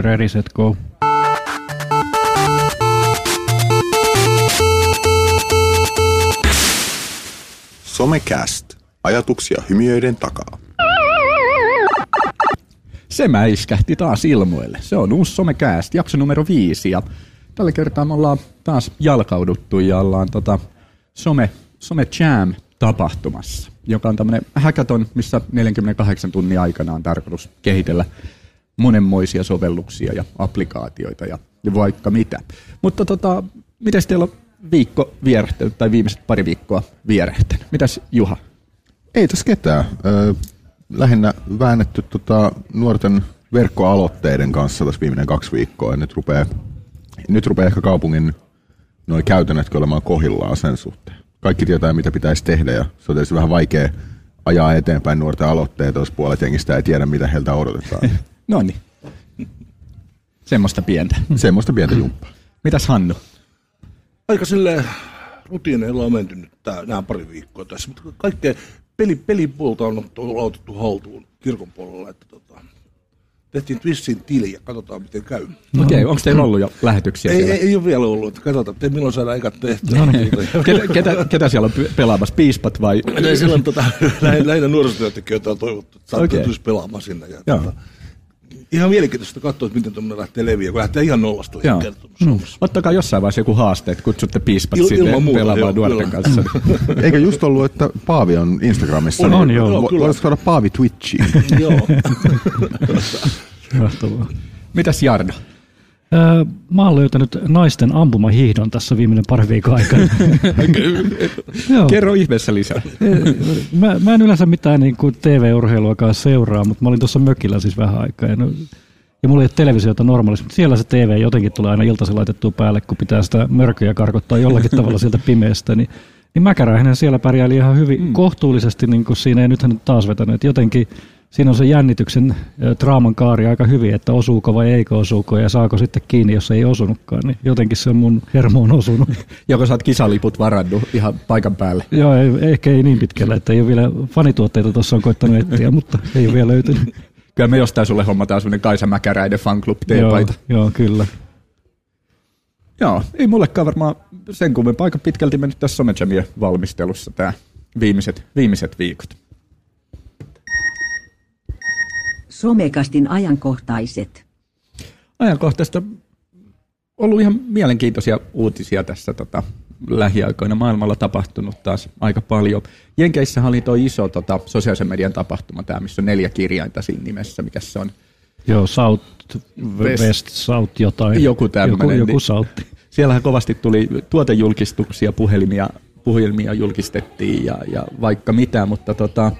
Ready, set, go. Somecast. Ajatuksia hymiöiden takaa. Se mäiskähti taas ilmoille. Se on uusi Somecast, jakso numero viisi. Ja tällä kertaa me ollaan taas jalkauduttu ja ollaan tota Some, Some Jam tapahtumassa, joka on tämmöinen hackathon, missä 48 tunnin aikana on tarkoitus kehitellä monenmoisia sovelluksia ja applikaatioita ja, ja vaikka mitä. Mutta tota, miten teillä on viikko vierähtänyt tai viimeiset pari viikkoa vierähtänyt? Mitäs Juha? Ei tässä ketään. Lähinnä väännetty tota, nuorten verkkoaloitteiden kanssa tässä viimeinen kaksi viikkoa. Ja nyt rupeaa, nyt rupeaa ehkä kaupungin noin käytännötkin olemaan kohillaan sen suhteen. Kaikki tietää, mitä pitäisi tehdä ja se on tietysti vähän vaikea ajaa eteenpäin nuorten aloitteita, jos puolet jengistä ei tiedä, mitä heiltä odotetaan. No niin. Semmoista pientä. Semmoista pientä jumppaa. Mitäs Hannu? aika sille rutiineilla on menty nyt tää, nämä pari viikkoa tässä, mutta kaikkea peli, pelipuolta on otettu- haltuun kirkon puolella, että tota, tehtiin Twistin tili ja katsotaan miten käy. Okei, okay, onko teillä ollut jo lähetyksiä Ei, siellä? ei, ei ole vielä ollut, että katsotaan, että milloin saadaan ekat tehtyä. No niin. Ketä, ketä, ketä siellä on pelaamassa? Piispat vai? Ei silloin tota, lähinnä, nuorisotyöntekijöitä on toivottu, että okay. pelaamaan sinne. Ja, Joo. tota, ihan mielenkiintoista katsoa, että miten tuommoinen lähtee leviä, kun lähtee ihan nollasta Joo. liikkeelle tuommoisessa Ottakaa jossain vaiheessa joku haaste, että kutsutte piispat Il- sinne muuta, pelaamaan joo, nuorten kyllä. kanssa. Eikö just ollut, että Paavi on Instagramissa? On, niin on, joo. vo- Kyllä. Voisitko saada Paavi Twitchiin? Joo. Mahtavaa. Mitäs Jarno? Öö, Mä oon löytänyt naisten ampumahiihdon tässä viimeinen pari viikon aikana. Kerro ihmeessä lisää. Mä, mä en yleensä mitään niin kuin TV-urheiluakaan seuraa, mutta mä olin tuossa mökillä siis vähän aikaa. Ja, no, ja mulla ei ole televisiota normaalisti, mutta siellä se TV jotenkin tulee aina iltaisin laitettua päälle, kun pitää sitä mörköjä karkottaa jollakin tavalla sieltä pimeästä. Niin, niin Mäkäräinen siellä pärjäili ihan hyvin mm. kohtuullisesti, niin kuin siinä ei nyt taas vetänyt. Et jotenkin siinä on se jännityksen draaman kaari aika hyvin, että osuuko vai eikö osuuko ja saako sitten kiinni, jos ei osunutkaan. Niin jotenkin se on mun hermoon osunut. Joko sä oot kisaliput varannut ihan paikan päälle? Joo, ei, ehkä ei niin pitkälle, että ei ole vielä fanituotteita tuossa on koittanut etsiä, mutta ei ole vielä löytynyt. Kyllä me jostain sulle hommataan semmoinen Kaisa Mäkäräinen fanclub joo, teepaita. joo, kyllä. Joo, ei mullekaan varmaan sen kummempaa aika pitkälti mennyt tässä Somejamien valmistelussa tämä viimeiset, viimeiset viikot. Somekastin ajankohtaiset. ajankohtaista ollut ihan mielenkiintoisia uutisia tässä tota, lähiaikoina. Maailmalla tapahtunut taas aika paljon. Jenkeissähän oli tuo iso tota, sosiaalisen median tapahtuma, tämä, missä on neljä kirjainta siinä nimessä, mikä se on. Joo, South, West. West, South jotain. Joku tämmönen, Joku, joku niin- South. Siellähän kovasti tuli tuotejulkistuksia, puhelimia, puhelimia julkistettiin ja, ja vaikka mitä, mutta tota,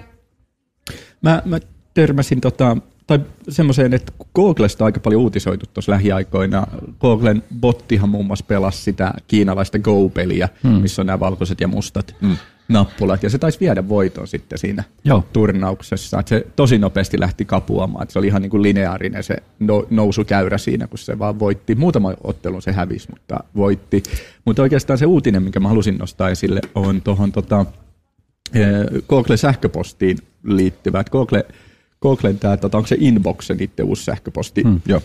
mä, mä törmäsin tota, tai semmoiseen, että Googlesta on aika paljon uutisoitu tuossa lähiaikoina. Googlen bottihan muun muassa pelasi sitä kiinalaista Go-peliä, hmm. missä on nämä valkoiset ja mustat hmm. Nappulat, ja se taisi viedä voiton sitten siinä Joo. turnauksessa. Et se tosi nopeasti lähti kapuamaan, että se oli ihan niin kuin lineaarinen se no, nousukäyrä siinä, kun se vaan voitti. Muutama ottelun se hävisi, mutta voitti. Mutta oikeastaan se uutinen, minkä mä halusin nostaa esille, on tuohon tota, eh, Google sähköpostiin liittyvä. Et Google, Googlen tämä, tota, onko se Inbox se niiden uusi sähköposti? Hmm. Joo.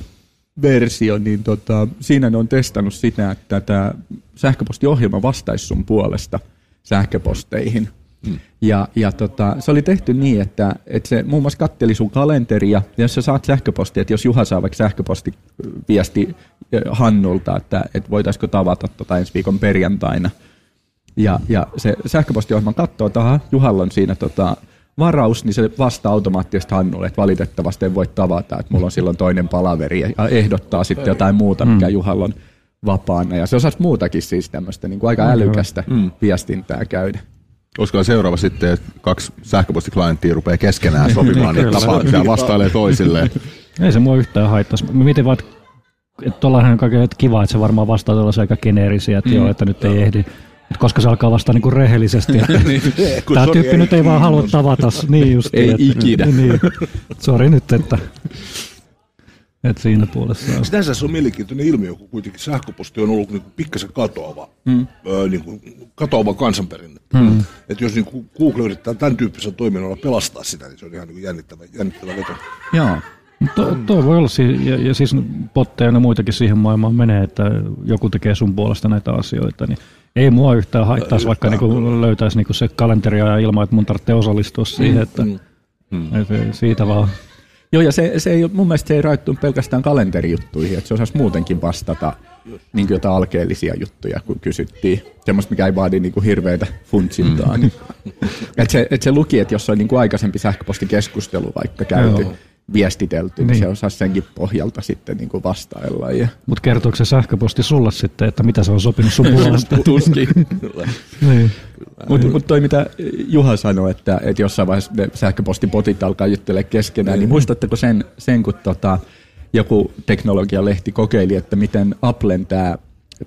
versio, niin tota, siinä ne on testannut sitä, että tämä sähköpostiohjelma vastaisi sun puolesta sähköposteihin. Mm. Ja, ja tota, se oli tehty niin, että, että se muun muassa katteli sun kalenteria, ja jos sä saat sähköpostia, että jos Juha saa vaikka sähköpostiviesti eh, Hannulta, että, että voitaisiko tavata tota ensi viikon perjantaina, ja, ja se sähköpostiohjelma katsoo, että aha, Juhalla on siinä tota, varaus, niin se vastaa automaattisesti Hannulle, että valitettavasti en voi tavata, että mulla on silloin toinen palaveri ja ehdottaa sitten jotain muuta, mikä Juhalla on vapaana. Ja se osasi muutakin siis tämmöistä niin kuin aika älykästä viestintää käydä. Olisiko seuraava sitten, että kaksi sähköpostiklienttia rupeaa keskenään sopimaan niitä tapaamisia ja vastailee toisilleen. Ei se mua yhtään haittaisi. Mä mietin vaan, että- että tuollainen on kaiken kiva, että se varmaan vastaa tuollaisia aika geneerisiä, että mm. joo, että nyt ei ehdi. Että koska se alkaa vasta niinku rehellisesti. Että Kun Tämä tyyppi nyt ei vaan halua tavata. Niin just. Ei ikinä. Niin. Sori nyt, että, että siinä puolessa on. Sinänsä se on mielenkiintoinen ilmiö, kun kuitenkin sähköposti on ollut niin pikkasen katoava, mm. öö, niin kuin, katoava kansanperinne. Mm. Että jos niin kuin Google yrittää tämän tyyppisellä toiminnalla pelastaa sitä, niin se on ihan niin kuin jännittävä, jännittävä veto. Joo. To, toi voi olla, si- ja, ja siis botteja ja muitakin siihen maailmaan menee, että joku tekee sun puolesta näitä asioita, niin ei mua yhtään haittaisi, vaikka niinku löytäisi niinku se kalenteria ja ilman, että mun tarvitsee osallistua siihen, että et siitä vaan. Joo, ja se, se ei, mun mielestä se ei rajoittu pelkästään kalenterijuttuihin, että se osasi muutenkin vastata niin jotain alkeellisia juttuja, kun kysyttiin. Semmoista, mikä ei vaadi niin kuin hirveitä funtsintaa. Mm. että se, et se luki, että jos on niin kuin aikaisempi sähköpostikeskustelu vaikka käyty, Joo. Viestitelty, niin, Niin. se osasi senkin pohjalta sitten niin kuin vastailla. Ja... Mutta kertooko se sähköposti sulle sitten, että mitä se on sopinut sun puolesta? Tuskin. niin. Mutta mut toi mitä Juha sanoi, että, että jossain vaiheessa ne sähköpostipotit alkaa juttelemaan keskenään, niin muistatteko sen, sen kun tota, joku teknologialehti kokeili, että miten Applen tää,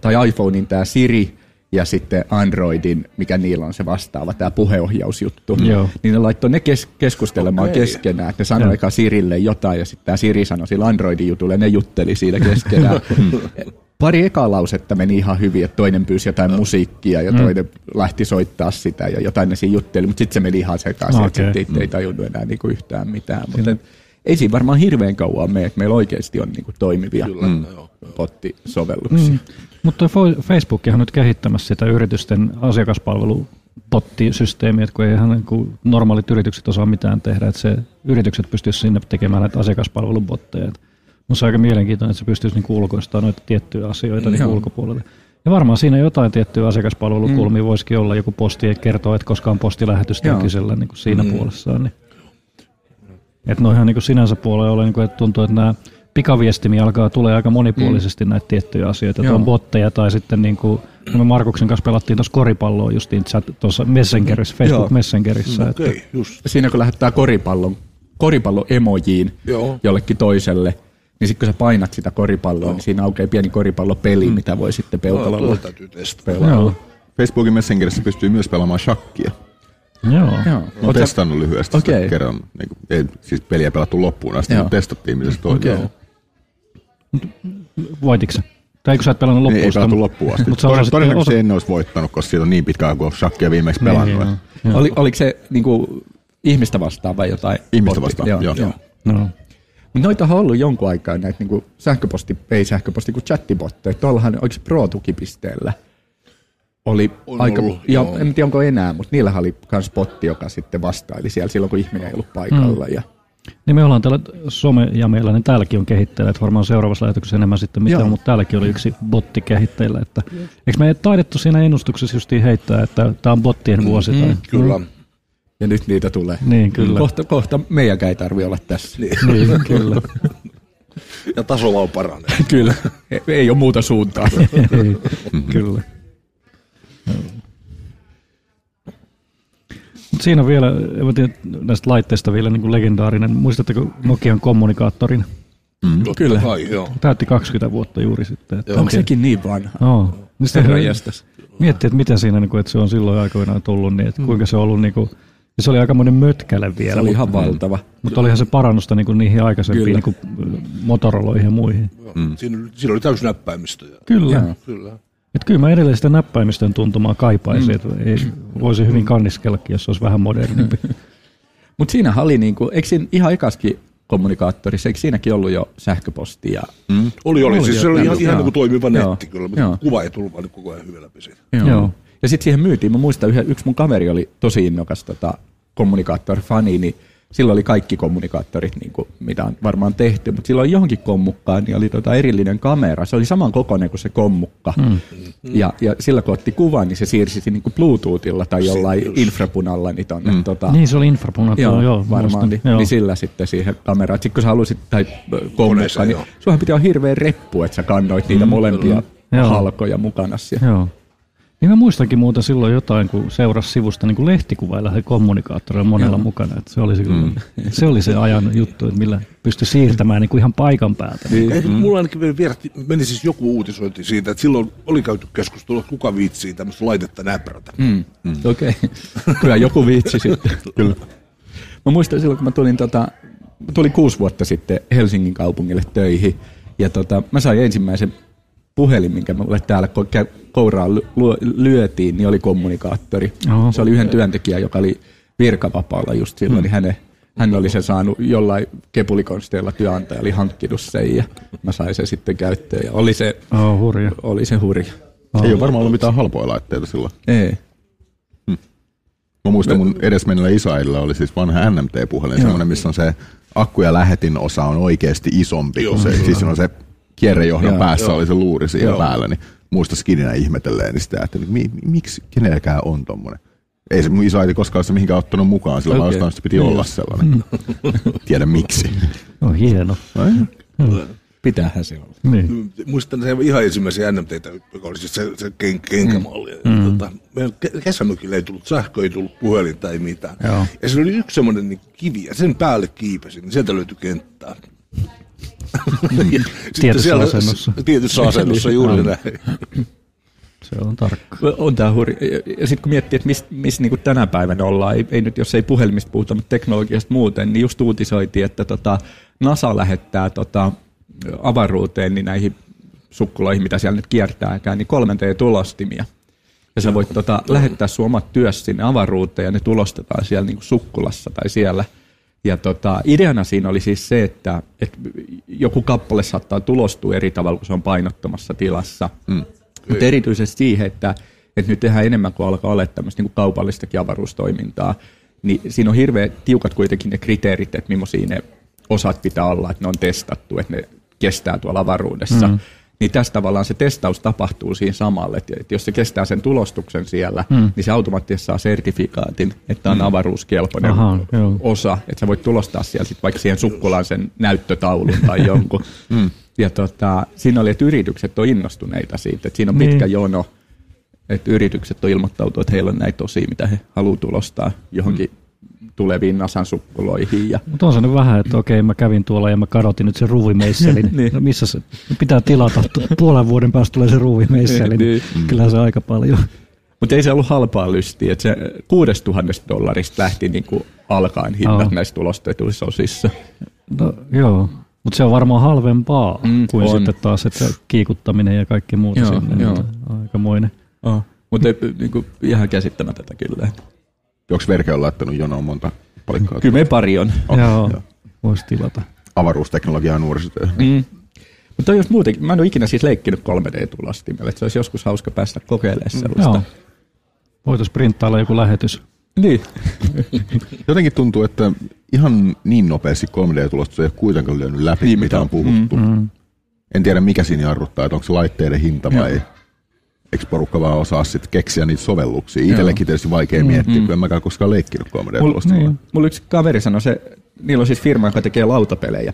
tai iPhonein tämä Siri ja sitten Androidin, mikä niillä on se vastaava, tämä puheohjausjuttu, Joo. niin ne laittoi ne kes- keskustelemaan Okei. keskenään, että ne sanoi Joo. eka Sirille jotain ja sitten tämä Siri sanoi sillä Androidin jutulle ja ne jutteli siinä keskenään. Pari ekaa lausetta meni ihan hyvin, että toinen pyysi jotain musiikkia ja toinen lähti soittaa sitä ja jotain ne siinä jutteli, mutta sitten se meni ihan sekaisin, että Okei. sitten ei tajunnut enää niinku yhtään mitään. Mutta ei siinä varmaan hirveän kauan mene, että meillä oikeasti on niinku toimivia Kyllä, mm. joo. bottisovelluksia. Mm. Mutta Facebookhan on nyt kehittämässä sitä yritysten asiakaspalvelupottisysteemiä, että kun eihän niin kuin normaalit yritykset osaa mitään tehdä, että se yritykset pystyisivät sinne tekemään näitä asiakaspalvelubotteja. Minusta aika mielenkiintoinen, että se pystyisi niin ulkoistamaan noita tiettyjä asioita niin ulkopuolelle. Ja varmaan siinä jotain tiettyä asiakaspalvelukulmia mm. voisikin olla joku posti, että kertoo, että koska on postilähetystä ja kysellä niin kuin siinä mm. puolessaan. Niin. Että noihan niin kuin sinänsä puolella ole, niin kuin, että tuntuu, että nämä pikaviestimiä alkaa tulee aika monipuolisesti mm. näitä tiettyjä asioita. Että Joo. on botteja tai sitten niin kuin, me Markuksen kanssa pelattiin tuossa koripalloa justiin chat- tuossa Messengerissä, Facebook Joo. Messengerissä. Että, Okei, just. Siinä kun lähettää koripallon, koripallon emojiin Joo. jollekin toiselle, niin sitten kun sä painat sitä koripalloa, niin siinä aukeaa pieni koripallopeli, mm. mitä voi sitten No, peukalolla täytyy testata. pelaa. Joo. Facebookin Messengerissä pystyy myös pelaamaan shakkia. Joo. Joo. Mä oon Oot sä- testannut lyhyesti sitä Okei. kerran. Niin kuin, ei siis peliä pelattu loppuun asti, Joo. mutta testattiin, miten se toimii. Okei. Voititko sä? Tai eikö sä et pelannut Niin, loppuun ei sitä, pelattu loppuun asti. mut sä Todennäköisesti osa- en olisi voittanut, koska siitä on niin pitkään, kun on shakkia viimeksi Niin, pelannut. joo. että Joo. Oli, oliko se niinku, ihmistä vastaan vai jotain? Ihmistä botti? vastaan, joo. joo. No. Mutta noita on ollut jonkun aikaa näitä niinku sähköposti, ei sähköposti, kuin chattibotteja. Tuollahan, oliko se Pro-tukipisteellä? Oli On aika, ollut, ja joo. en tiedä onko enää, mutta niillähän oli myös botti, joka sitten vastaili siellä silloin, kun ihminen ei ollut paikalla. Mm. Ja, Niin me ollaan täällä some ja meillä, niin täälläkin on kehitteillä, että varmaan seuraavassa lähetyksessä enemmän sitten mitä Joo. on, mutta täälläkin oli yksi botti kehitteillä. Että, eikö me ei taidettu siinä ennustuksessa justiin heittää, että tämä on bottien vuosi? Tai, Kyllä. ja nyt niitä tulee. Niin, kyllä. Kohta, kohta meidänkään ei tarvitse olla tässä. Niin. Niin, kyllä. Ja tasolla on paranee. Kyllä, ei, ei ole muuta suuntaa. Ei, kyllä. Mut siinä on vielä, en mä tiedä, näistä laitteista vielä niin kuin legendaarinen. Muistatteko Nokian kommunikaattorin? Totta Kyllä. Kai, joo. Täytti 20 vuotta juuri sitten. Että Onko sekin niin vanha? No, niin sitä Herran jästäs. miettii, että miten siinä, niin kuin, että se on silloin aikoinaan tullut, niin että kuinka se on ollut, niin kuin, ja se oli aikamoinen mötkäle vielä. Se oli mutta- ihan valtava. Mutta olihan se parannusta niin kuin niihin aikaisempiin niin kuin Motoroloihin ja muihin. Mm. Siinä, oli- siinä oli täysin näppäimistö. Ja, Kyllä. Joo. kyllä. Et kyllä mä edelleen sitä näppäimistön tuntumaa kaipaisin, mm. että ei, voisi hyvin kanniskellakin, jos se olisi vähän modernimpi. Mutta siinähän oli, niinku, eikö siinä ihan ekaskin kommunikaattorissa, eikö siinäkin ollut jo sähköposti? Ja, Mm. Oli, oli. Oli, siis se oli ihan, ihan niin toimiva Joo. netti kyllä, mutta Joo. kuva ei tullut vaan koko ajan hyvin läpi siitä. joo. Joo. ja sitten siihen myytiin, mä muistan, yksi mun kaveri oli tosi innokas tota, kommunikaattorifani, niin silloin oli kaikki kommunikaattorit, niin kuin, mitä on varmaan tehty, mutta silloin johonkin kommukkaan niin oli tota erillinen kamera. Se oli saman kokoinen kuin se kommukka. Mm. Ja, ja sillä kun otti kuvan, niin se siirsi niin kuin Bluetoothilla tai jollain infrapunalla niin tonne, mm. tota, niin se oli infrapunat, joo, Joo, varmaan. Niin, Joo. niin sillä sitten siihen kameraan. Sitten kun sä halusit, tai kommukka, Koneeseen, niin joo. suohan pitää olla hirveä reppu, että sä kannoit niitä molempia Joo. halkoja mukana siellä. Joo. Niin mä muistankin muuten silloin jotain, kun seurasi sivusta niin kuin lehtikuvailla se kommunikaattorilla monella Joo. mukana. Että se, oli se, mm. se oli se ajan juttu, että millä pystyi siirtämään niin kuin ihan paikan päältä. Niin. Mm. Mulla ainakin vielä vierähti, meni siis joku uutisointi siitä, että silloin oli käyty keskustelua, että kuka viitsii tämmöistä laitetta näprätä. Mm. Mm. Okei. Okay. Kyllä joku viitsi sitten. Kyllä. Mä muistan silloin, kun mä tulin, tota, mä tulin kuusi vuotta sitten Helsingin kaupungille töihin. Ja tota, mä sain ensimmäisen puhelin, minkä mulle täällä kouraan lyötiin, niin oli kommunikaattori. Oho. Se oli yhden työntekijän, joka oli virkavapaalla just silloin, mm. niin hänen hän oli sen saanut jollain kepulikonsteilla työnantaja oli hankkinut sen ja mä sain sen sitten käyttöön ja oli se, Oh, hurja. oli se hurja. Ei ole varmaan ollut mitään halpoja laitteita silloin. Ei. Mä muistan mun edesmenneellä isoäidillä oli siis vanha NMT-puhelin, semmoinen, missä on se akku- ja lähetin osa on oikeasti isompi kuin se. Siis on se kierrejohdon päässä joo. oli se luuri siinä Joo. päällä, niin muista skininä ihmetelleen niin sitä, että mi, mi- miksi kenelläkään on tommonen. Ei se mun isoäiti koskaan se mihinkään ottanut mukaan, sillä okay. vaan se piti olla sellainen. Tiedä miksi. No hieno. Pitäähän se olla. Niin. Muistan se ihan ensimmäisiä NMTtä, joka oli siis se, se ken, kenkämalli. Mm. Tota, meillä ke- kesämökillä ei tullut sähkö, ei tullut puhelinta, ei mitään. Joo. Ja siinä oli yksi semmoinen niin kivi, ja sen päälle kiipesin, niin sieltä löytyi kenttää. Tietyssä asennossa. Tietyssä asennossa, juuri näin. Se on tarkka. On tämä hurja. Ja, ja sitten kun miettii, että missä mis niinku tänä päivänä ollaan, ei, ei nyt jos ei puhelimista puhuta, mutta teknologiasta muuten, niin just uutisoitiin, että tota, NASA lähettää tota, avaruuteen niin näihin sukkuloihin, mitä siellä nyt kiertääkään, niin 3D-tulostimia. Ja sä voit tota, lähettää sun omat työs sinne avaruuteen ja ne tulostetaan siellä niin sukkulassa tai siellä. Ja tota, ideana siinä oli siis se, että, että joku kappale saattaa tulostua eri tavalla, kun se on painottomassa tilassa. Mm. Mutta erityisesti siihen, että, että nyt tehdään enemmän kuin alkaa olla tämmöistä niin kaupallistakin avaruustoimintaa, niin siinä on hirveän tiukat kuitenkin ne kriteerit, että millaisia ne osat pitää olla, että ne on testattu, että ne kestää tuolla avaruudessa. Mm. Niin tässä tavallaan se testaus tapahtuu siinä samalle, että, jos se kestää sen tulostuksen siellä, mm. niin se automaattisesti saa sertifikaatin, että on avaruuskelpoinen Aha, osa, että sä voit tulostaa siellä sit vaikka siihen sukkulaan sen näyttötaulun tai jonkun. mm. Ja tota, siinä oli, että yritykset on innostuneita siitä, että siinä on pitkä Niin. jono, että yritykset on ilmoittautunut, että heillä on näitä osia, mitä he haluaa tulostaa johonkin tuleviin Nasan sukkuloihin. Ja, Mutta on se nyt vähän, että okei, mä kävin tuolla ja mä kadotin nyt sen ruuvimeisselin. Niin. no missä se? Pitää tilata. Puolen vuoden päästä tulee se ruuvimeisseli. Niin. Niin. Kyllä se aika paljon. mutta ei se ollut halpaa lystiä, että se 6000 dollarista lähti niin kuin alkaen hinnat Joo. näissä tulostetuissa osissa. No, joo. Mutta se on varmaan halvempaa Mm, kuin on. sitten taas että kiikuttaminen ja kaikki muut Joo, sinne. joo. Aikamoinen. Oh. Mutta niin ihan käsittämätöntä kyllä. Onko Verke on laittanut jonoon monta palikkaa? Kyllä me pari on. On, joo, joo. voisi tilata. Avaruusteknologiaa nuorisotyöhön. Mm. Mutta jos muutenkin, mä en ole ikinä siis leikkinyt 3D-tulostimella, että se olisi joskus hauska päästä kokeilemaan sellaista. Joo. Voitaisiin printtailla joku lähetys. Niin. Jotenkin tuntuu, että ihan niin nopeasti 3D-tulostus ei ole kuitenkaan lyönyt läpi, Niin, mitä on puhuttu. Mm. En tiedä, mikä siinä jarruttaa, että onko se laitteiden hinta vai eikö porukka vaan osaa sitten keksiä niitä sovelluksia. Itsellekin tietysti vaikea miettiä, kun en mäkään koskaan leikkinyt 3D-tulostimella. niin. Mulla yksi kaveri sanoi, se, niillä on siis firma, joka tekee lautapelejä.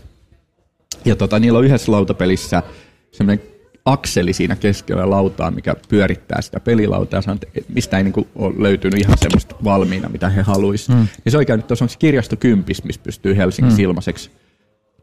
Ja tota, niillä on yhdessä lautapelissä semmoinen akseli siinä keskellä lautaa, mikä pyörittää sitä pelilautaa. Että mistä ei niinku ole löytynyt ihan semmoista valmiina, mitä he haluaisivat. Mm. Ja se oli käynyt tuossa onko se kirjasto Kympis, missä pystyy Helsingissä mm. ilmaiseksi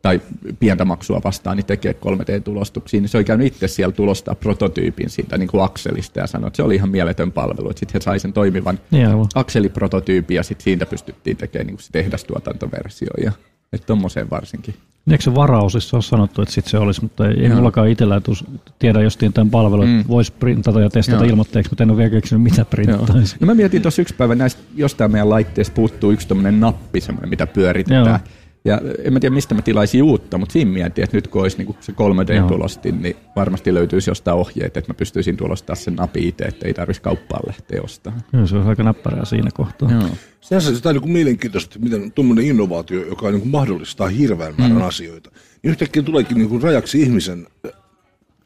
tai pientä maksua vastaan, niin tekee 3D-tulostuksia, niin se oli käynyt itse siellä tulostaa prototyypin siitä niin kuin akselista ja sanoi, että se oli ihan mieletön palvelu, että sitten he sai sen toimivan Niin aivan. akseliprototyypin ja sitten siitä pystyttiin tekemään niin kuin se tehdastuotantoversio ja että tommoseen varsinkin. Niin Eikö se varaosissa ole sanottu, että sit se olisi, mutta ei, ei mullakaan itsellä tus, tiedä jostain tämän palvelun, Mm. että voisi printata ja testata Joo. ilmoitteeksi, mutta en ole vielä keksinyt mitä printtaisi. No mä mietin tuossa yksi päivä näistä, jostain meidän laitteesta puuttuu yksi tämmöinen nappi, semmoinen, mitä pyöritetään. Joo. Ja en mä tiedä, mistä mä tilaisin uutta, mutta siinä mietin, että nyt kun olisi niin se 3D-tulostin, niin varmasti löytyisi jostain ohjeet, että mä pystyisin tulostamaan sen napin itse, että ei tarvitsisi kauppaan lähteä ostamaan. Kyllä se on aika näppärää siinä kohtaa. Joo. Sehän on niin mielenkiintoista, miten tuommoinen innovaatio, joka niin kuin mahdollistaa hirveän määrän mm. asioita, niin yhtäkkiä tuleekin niin kuin rajaksi ihmisen äh,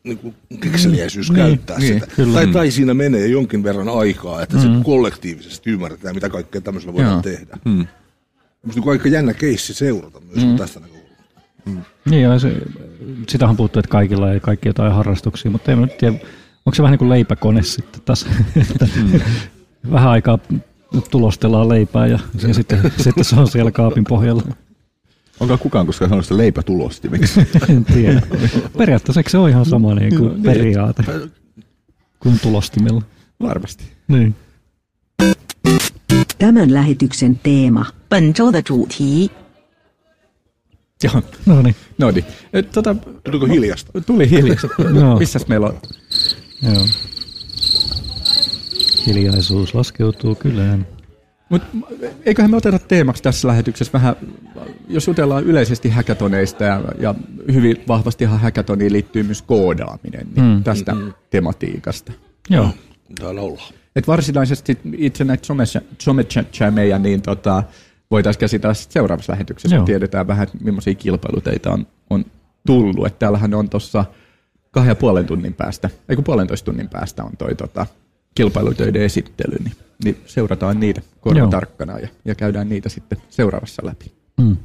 niin kuin kekseliäisyys Niin, käyttää niin, sitä. kyllä. Tai, tai siinä menee jonkin verran aikaa, että mm. se kollektiivisesti ymmärretään, mitä kaikkea tämmöisellä voidaan Joo. tehdä. Mm. Musta niin aika jännä keissi seurata myös mm. tästä näkökulmasta. Niin, ja se, sitähän puuttuu, että kaikilla ei kaikki jotain harrastuksia, mutta en nyt tiedä, onko se vähän niin kuin leipäkone sitten tässä, että vähän aikaa tulostellaan leipää ja, ja sitten, sitten se on siellä kaapin pohjalla. Onko kukaan koskaan sanonut sitä leipätulostimiksi? En tiedä. Periaatteessa eikö se ole ihan sama niin kuin periaate kuin tulostimella? Varmasti. Niin Tämän lähetyksen teema. 本周的主题 Joo. No niin, No niin. Et, Tota, Tuliko hiljasta? tuli hiljaksi. Joo. Missäs meillä on? joo. Hiljaisuus laskeutuu kylään. Mut eiköhän me oteta teemaksi tässä lähetyksessä vähän, jos jutellaan yleisesti häkätoneista ja, ja hyvin vahvastihan häkätoniin liittyy myös koodaaminen, niin mm. tästä mm. tematiikasta. Joo. Täällä ollaan. Et varsinaisesti itse näitä somechameja, niin tota, voitaisiin käsitellä sit seuraavassa lähetyksessä, Joo. kun tiedetään vähän, että millaisia kilpailuteita on, on tullut. Et täällähän on tuossa kahden ja puolen tunnin päästä, ei kun puolentoista tunnin päästä on toi tota, kilpailutöiden esittely, niin, niin seurataan niitä korva Joo. tarkkana ja, ja käydään niitä sitten seuraavassa läpi. Mm.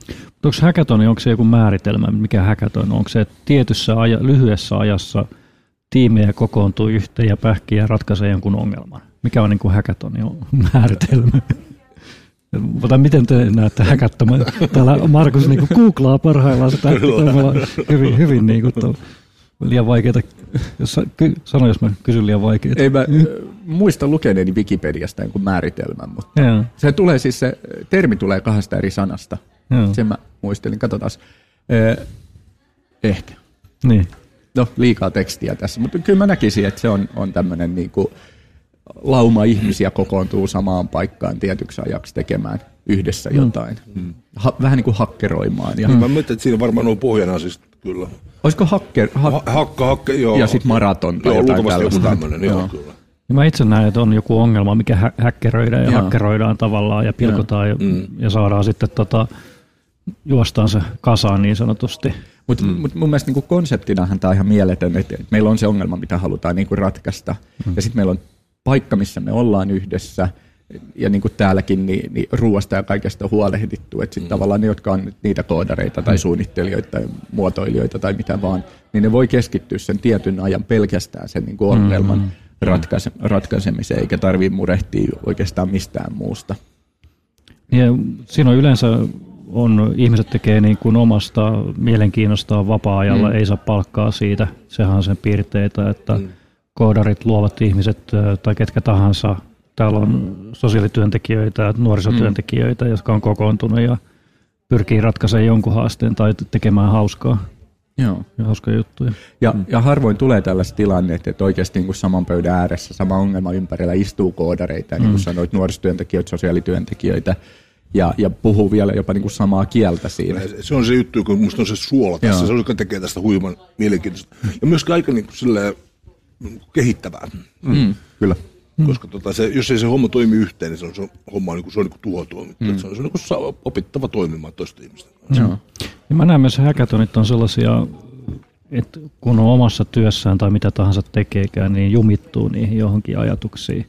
Onko häkätoni, onko se joku määritelmä, mikä häkäton on? Onko se että tietyssä aja, lyhyessä ajassa tiimejä kokoontuu yhteen ja pähkiä ja ratkaisee jonkun ongelman? Mikä on niin kuin häkätonin määritelmä? Mutta miten te näette häkättömän? Täällä Markus niin googlaa parhaillaan sitä hyvin, hyvin niin kuin tuo, liian vaikeita. Jos, sano, jos mä kysyn liian vaikeita. Ei mä äh, muista lukeneeni Wikipediasta jonkun määritelmän, mutta Joo, se tulee siis, se termi tulee kahdesta eri sanasta. joo, Sen mä muistelin, katsotaan. Eh, ehkä. niin. No, liikaa tekstiä tässä, mutta kyllä mä näkisin, että se on, on tämmöinen niin kuin lauma ihmisiä kokoontuu samaan paikkaan tietyksi ajaksi tekemään yhdessä jotain. Ha, vähän niin kuin hakkeroimaan. Ja, Mä mietin, että siinä varmaan on pohjana siis kyllä. Olisiko hacker, ha, Ha- hakka, hakka, joo. ja sitten maraton tai Joo, jotain luultavasti joku tällaista. tämmöinen, joo, Joo. kyllä. Ja mä itse näen, että on joku ongelma, mikä hä- häkkeröidään ja Joo. hakkeroidaan tavallaan ja pilkotaan ja, ja saadaan sitten tota, juostaan se kasaan niin sanotusti. Mutta mm. mut mun mielestä niinku konseptinahan tämä on ihan mieletön, että et meillä on se ongelma, mitä halutaan niinku ratkaista. Mm. Ja sitten meillä on paikka, missä me ollaan yhdessä. Ja niin kuin täälläkin, niin, niin ruoasta ja kaikesta on huolehdittu. Että sitten mm. tavallaan ne, jotka on niitä koodareita tai suunnittelijoita tai muotoilijoita tai mitä vaan, niin ne voi keskittyä sen tietyn ajan pelkästään sen niin kuin ongelman mm. ratkaise, ratkaisemiseen, eikä tarvitse murehtia oikeastaan mistään muusta. Ja siinä on yleensä on, ihmiset tekee niin kuin omasta mielenkiinnostaan vapaa-ajalla, mm. ei saa palkkaa siitä. Sehän on sen piirteitä, että mm. Koodarit, luovat ihmiset tai ketkä tahansa. Täällä on sosiaalityöntekijöitä, nuorisotyöntekijöitä, jotka on kokoontunut ja pyrkii ratkaisemaan jonkun haasteen tai tekemään hauskaa, Joo. hauskaa juttuja. Ja, mm. ja harvoin tulee tällaiset tilanteet, että oikeasti niin kuin saman pöydän ääressä, sama ongelma ympärillä istuu koodareita, mm. niin kuin sanoit, nuorisotyöntekijöitä, sosiaalityöntekijöitä, ja, ja puhuu vielä jopa niin kuin samaa kieltä siinä. Se on se juttu, kun musta on se suola tässä. Joo. Se on se, joka tekee tästä huiman mielenkiintoista. Ja myöskin aika niin kuin silleen, mm, kehittävää. Mm. Kyllä. Mm. Koska tota, se, jos ei se homma toimi yhteen, niin se on, se homma on, niin kuin, se on niin kuin. Mm. Se on, se on niin kuin saa- opittava toimimaan toisten ihmisten kanssa. Joo. Ja mä näen myös hackathonit on sellaisia, että kun on omassa työssään tai mitä tahansa tekeekään, niin jumittuu niihin johonkin ajatuksiin.